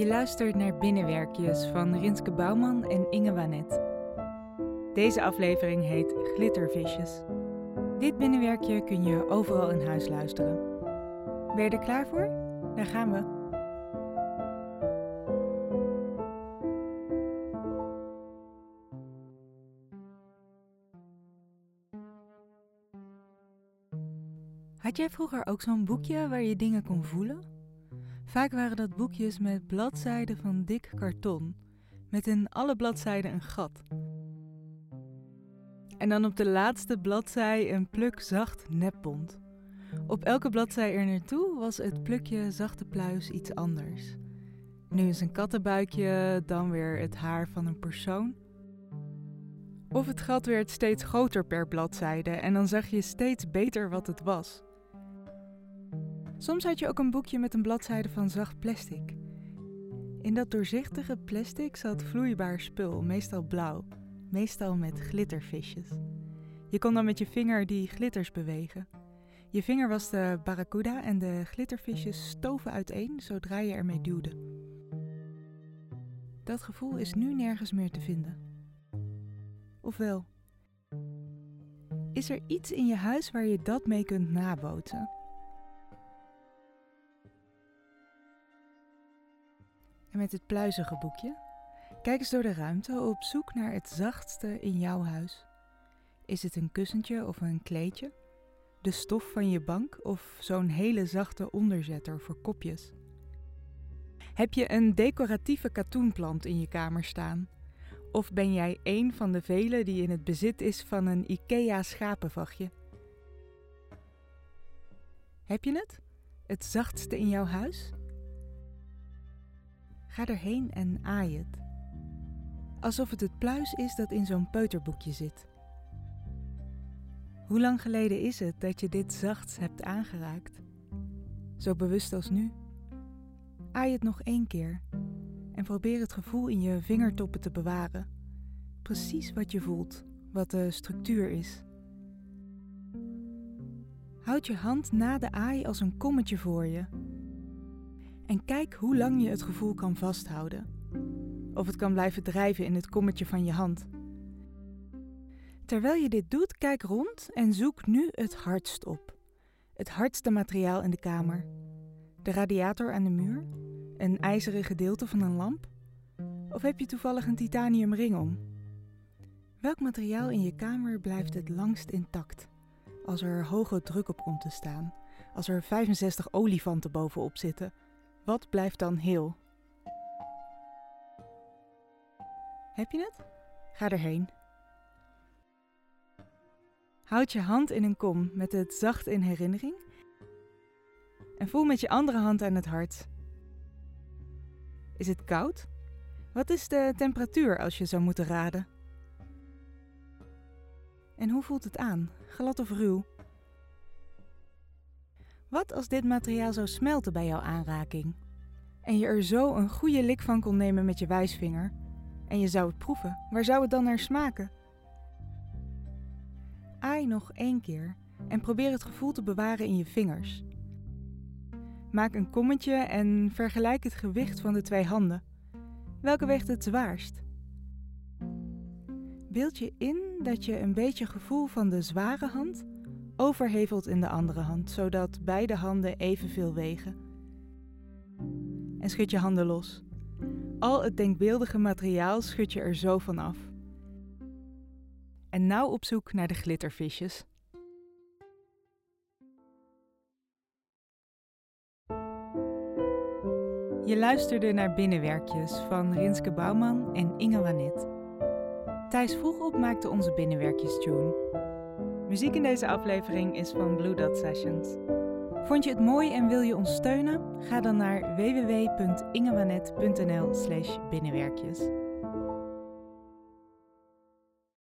Je luistert naar Binnenwerkjes van Rinske Bouwman en Inge Wanet. Deze aflevering heet Glittervisjes. Dit binnenwerkje kun je overal in huis luisteren. Ben je er klaar voor? Daar gaan we. Had jij vroeger ook zo'n boekje waar je dingen kon voelen? Vaak waren dat boekjes met bladzijden van dik karton, met in alle bladzijden een gat. En dan op de laatste bladzij een pluk zacht nepbont. Op elke bladzij er naartoe was het plukje zachte pluis iets anders. Nu is een kattenbuikje, dan weer het haar van een persoon. Of het gat werd steeds groter per bladzijde en dan zag je steeds beter wat het was. Soms had je ook een boekje met een bladzijde van zacht plastic. In dat doorzichtige plastic zat vloeibaar spul, meestal blauw, meestal met glittervisjes. Je kon dan met je vinger die glitters bewegen. Je vinger was de barracuda en de glittervisjes stoven uiteen zodra je ermee duwde. Dat gevoel is nu nergens meer te vinden. Ofwel, is er iets in je huis waar je dat mee kunt nabootsen? En met het pluizige boekje, kijk eens door de ruimte op zoek naar het zachtste in jouw huis. Is het een kussentje of een kleedje? De stof van je bank of zo'n hele zachte onderzetter voor kopjes? Heb je een decoratieve katoenplant in je kamer staan? Of ben jij een van de velen die in het bezit is van een IKEA schapenvachtje? Heb je het? Het zachtste in jouw huis? Ga erheen en aai het. Alsof het het pluis is dat in zo'n peuterboekje zit. Hoe lang geleden is het dat je dit zachts hebt aangeraakt? Zo bewust als nu. Aai het nog één keer en probeer het gevoel in je vingertoppen te bewaren. Precies wat je voelt, wat de structuur is. Houd je hand na de aai als een kommetje voor je en kijk hoe lang je het gevoel kan vasthouden. Of het kan blijven drijven in het kommetje van je hand. Terwijl je dit doet, kijk rond en zoek nu het hardst op. Het hardste materiaal in de kamer. De radiator aan de muur? Een ijzeren gedeelte van een lamp? Of heb je toevallig een titanium ring om? Welk materiaal in je kamer blijft het langst intact? Als er hoge druk op komt te staan, als er 65 olifanten bovenop zitten, wat blijft dan heel? Heb je het? Ga erheen. Houd je hand in een kom met het zacht in herinnering en voel met je andere hand aan het hart. Is het koud? Wat is de temperatuur als je zou moeten raden? En hoe voelt het aan, glad of ruw? Wat als dit materiaal zou smelten bij jouw aanraking? En je er zo een goede lik van kon nemen met je wijsvinger? En je zou het proeven, waar zou het dan naar smaken? Aai nog één keer en probeer het gevoel te bewaren in je vingers. Maak een kommetje en vergelijk het gewicht van de twee handen. Welke weegt het zwaarst? Beeld je in dat je een beetje gevoel van de zware hand overhevelt in de andere hand, zodat beide handen evenveel wegen. En schud je handen los. Al het denkbeeldige materiaal schud je er zo van af. En nou op zoek naar de glittervisjes. Je luisterde naar Binnenwerkjes van Rinske Bouwman en Inge Wanet. Thijs Vroegop maakte onze Binnenwerkjes tune. Muziek in deze aflevering is van Blue Dot Sessions. Vond je het mooi en wil je ons steunen? Ga dan naar www.ingewanet.nl/binnenwerkjes.